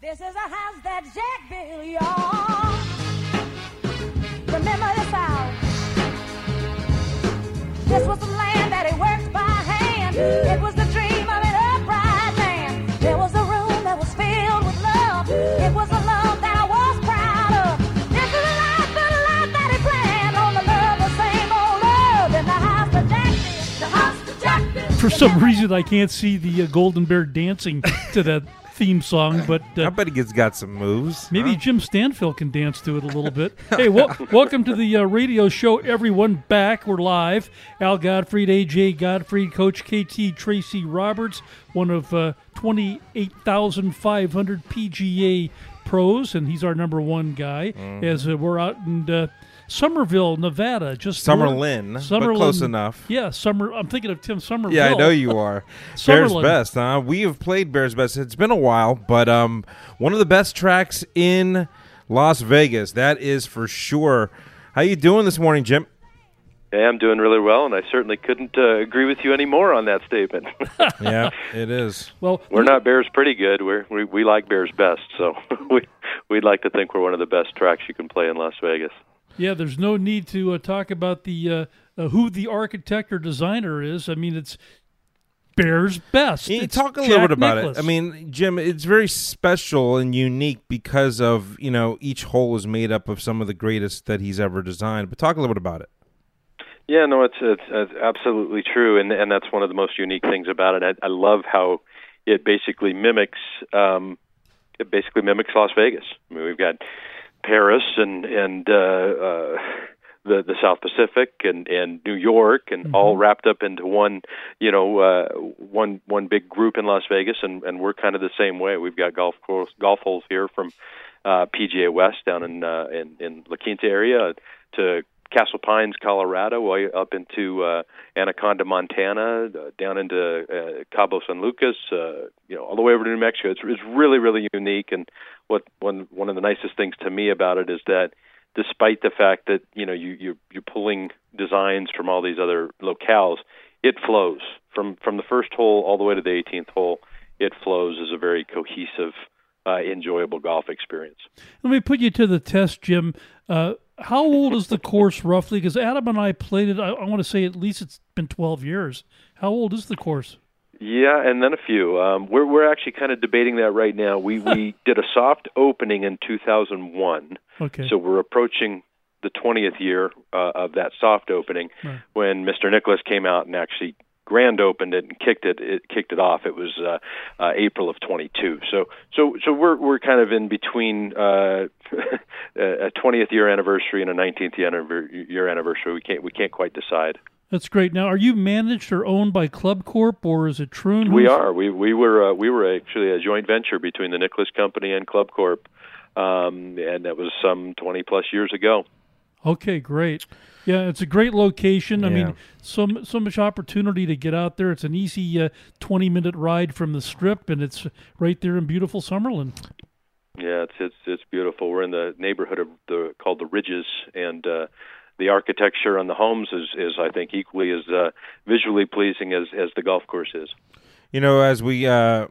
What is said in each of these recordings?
This is a house that Jack built, y'all. Remember the South. This was the land that he worked by hand. It was the dream of an upright man. There was a room that was filled with love. It was a love that I was proud of. This is a life, the life that he planned on the love, the same old love in the house that Jack built. The house that Jack built. For some reason, I can't see the uh, Golden Bear dancing to that theme song, but I uh, bet he gets got some moves. maybe Jim Stanfield can dance to it a little bit. hey, wel- welcome to the uh, radio show, everyone. Back, we're live. Al Godfrey, AJ Godfrey, Coach KT Tracy Roberts, one of uh, 28,500 PGA pros, and he's our number one guy. Mm-hmm. As uh, we're out in uh, Somerville, Nevada, just Summerlin, but Summerlin, close enough. Yeah, Summer. I'm thinking of Tim Somerville. Yeah, I know you are. Bears Best, huh? We have played Bears Best. It's been a while, but um, one of the best tracks in Las Vegas. That is for sure. How you doing this morning, Jim? Hey, I'm doing really well, and I certainly couldn't uh, agree with you any more on that statement. yeah, it is. Well, we're not Bears pretty good. We're, we we like Bears best, so we we'd like to think we're one of the best tracks you can play in Las Vegas. Yeah, there's no need to uh, talk about the uh, uh, who the architect or designer is. I mean, it's Bears best. You It's talk a Jack little bit about Nicklaus. it? I mean, Jim, it's very special and unique because of you know each hole is made up of some of the greatest that he's ever designed. But talk a little bit about it. Yeah, no, it's it's, it's absolutely true, and and that's one of the most unique things about it. I, I love how it basically mimics um, it basically mimics Las Vegas. I mean, we've got Paris and and uh, uh, the the South Pacific and and New York and all wrapped up into one you know uh, one one big group in Las Vegas, and and we're kind of the same way. We've got golf course golf holes here from uh, PGA West down in uh, in in La Quinta area to Castle Pines, Colorado, way up into uh, Anaconda, Montana, uh, down into uh, Cabo San Lucas, uh, you know, all the way over to New Mexico. It's, it's really, really unique. And what one one of the nicest things to me about it is that, despite the fact that you know you you're, you're pulling designs from all these other locales, it flows from from the first hole all the way to the 18th hole. It flows as a very cohesive, uh, enjoyable golf experience. Let me put you to the test, Jim. Uh, how old is the course roughly? Because Adam and I played it. I, I want to say at least it's been 12 years. How old is the course? Yeah, and then a few. Um, we're we're actually kind of debating that right now. We we did a soft opening in 2001, Okay. so we're approaching the 20th year uh, of that soft opening Right. when Mr. Nicklaus came out and actually grand opened it and kicked it it kicked it off. It was uh, uh, April of 22. So so so we're we're kind of in between uh, a 20th year anniversary and a 19th year anniver- year anniversary. We can't we can't quite decide. That's great. Now, are you managed or owned by Club Corp or is it Troon? We are. We we were uh, we were actually a joint venture between the Nicklaus Company and Club Corp, um, and that was some twenty plus years ago. Okay, great. Yeah, it's a great location. I mean, so so much opportunity to get out there. It's an easy uh, 20 minute ride from the strip, and it's right there in beautiful Summerlin. Yeah, it's it's it's beautiful. We're in the neighborhood of the called the Ridges, and uh, the architecture on the homes is is I think equally as uh, visually pleasing as as the golf course is. You know, as we uh,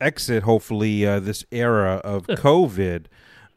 exit, hopefully, uh, this era of COVID,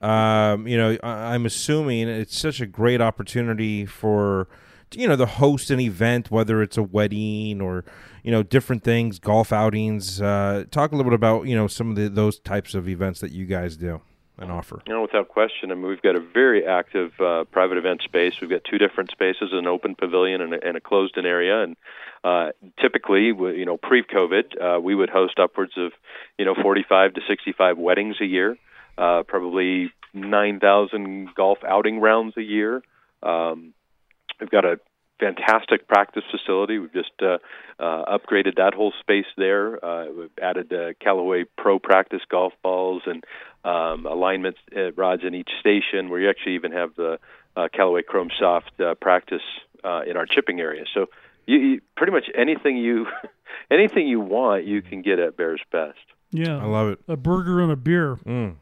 um, you know, I- I'm assuming it's such a great opportunity for, you know, to host an event, whether it's a wedding or, you know, different things, golf outings. Uh, talk a little bit about, you know, some of the, those types of events that you guys do and offer. You know, without question. I mean, we've got a very active uh, private event space. We've got two different spaces: an open pavilion and a, and a closed-in area. And uh, typically, you know, pre-COVID, uh, we would host upwards of, you know, 45 to 65 weddings a year, uh, probably 9,000 golf outing rounds a year. Um, we've got a fantastic practice facility. We've just uh, uh, upgraded that whole space there. Uh, we've added uh, Callaway Pro Practice golf balls and um, alignment uh, rods in each station. We actually even have the uh, Callaway Chrome Soft uh, practice uh, in our chipping area. So you, you pretty much anything you anything you want, you can get at Bears Best. Yeah, I love it. a burger and a beer. Mm.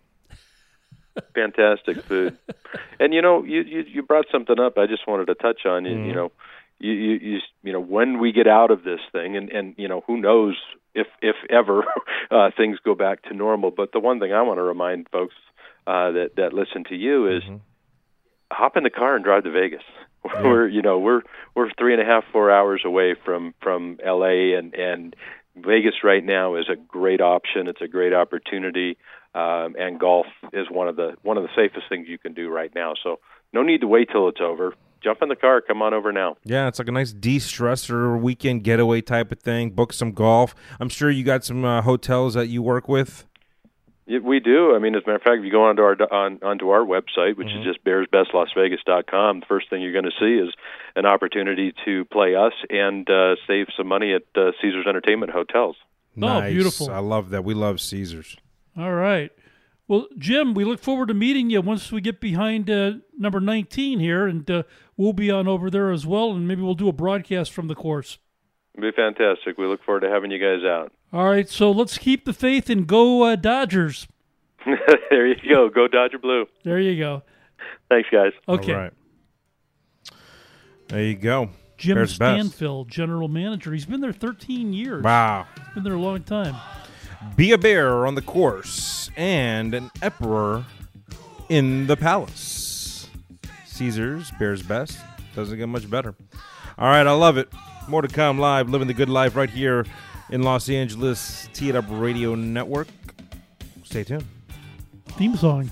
fantastic food. and you know, you, you you brought something up. I just wanted to touch on. You, you know, you, you you you know when we get out of this thing, and and you know who knows if if ever uh, things go back to normal. But the one thing I want to remind folks uh, that that listen to you is Mm-hmm. hop in the car and drive to Vegas. We're you know we're we're three and a half four hours away from from L.A. and and Vegas right now is a great option. It's a great opportunity, um, and golf is one of the one of the safest things you can do right now. So no need to wait till it's over. Jump in the car, come on over now. Yeah, it's like a nice de-stressor weekend getaway type of thing. Book some golf. I'm sure you got some uh, hotels that you work with. Yeah, we do. I mean, as a matter of fact, if you go onto our on, onto our website, which Mm-hmm. is just bearsbestlasvegas.com, the first thing you're going to see is an opportunity to play us and uh, save some money at uh, Caesars Entertainment hotels. Oh, nice. beautiful. I love that. We love Caesars. All right. Well, Jim, we look forward to meeting you once we get behind uh, number 19 here, and uh, we'll be on over there as well, and maybe we'll do a broadcast from the course. It'll be fantastic. We look forward to having you guys out. All right, so let's keep the faith and go uh, Dodgers. there you go. Go Dodger Blue. There you go. Thanks, guys. Okay. All right. There you go. Jim Bears best. Stanfield, general manager. He's been there 13 years. Wow. Been there a long time. Be a bear on the course and an emperor in the palace. Caesars, Bears best. Doesn't get much better. All right, I love it. More to come live, living the good life right here in Los Angeles, Tee It Up Radio Network. Stay tuned. Theme song.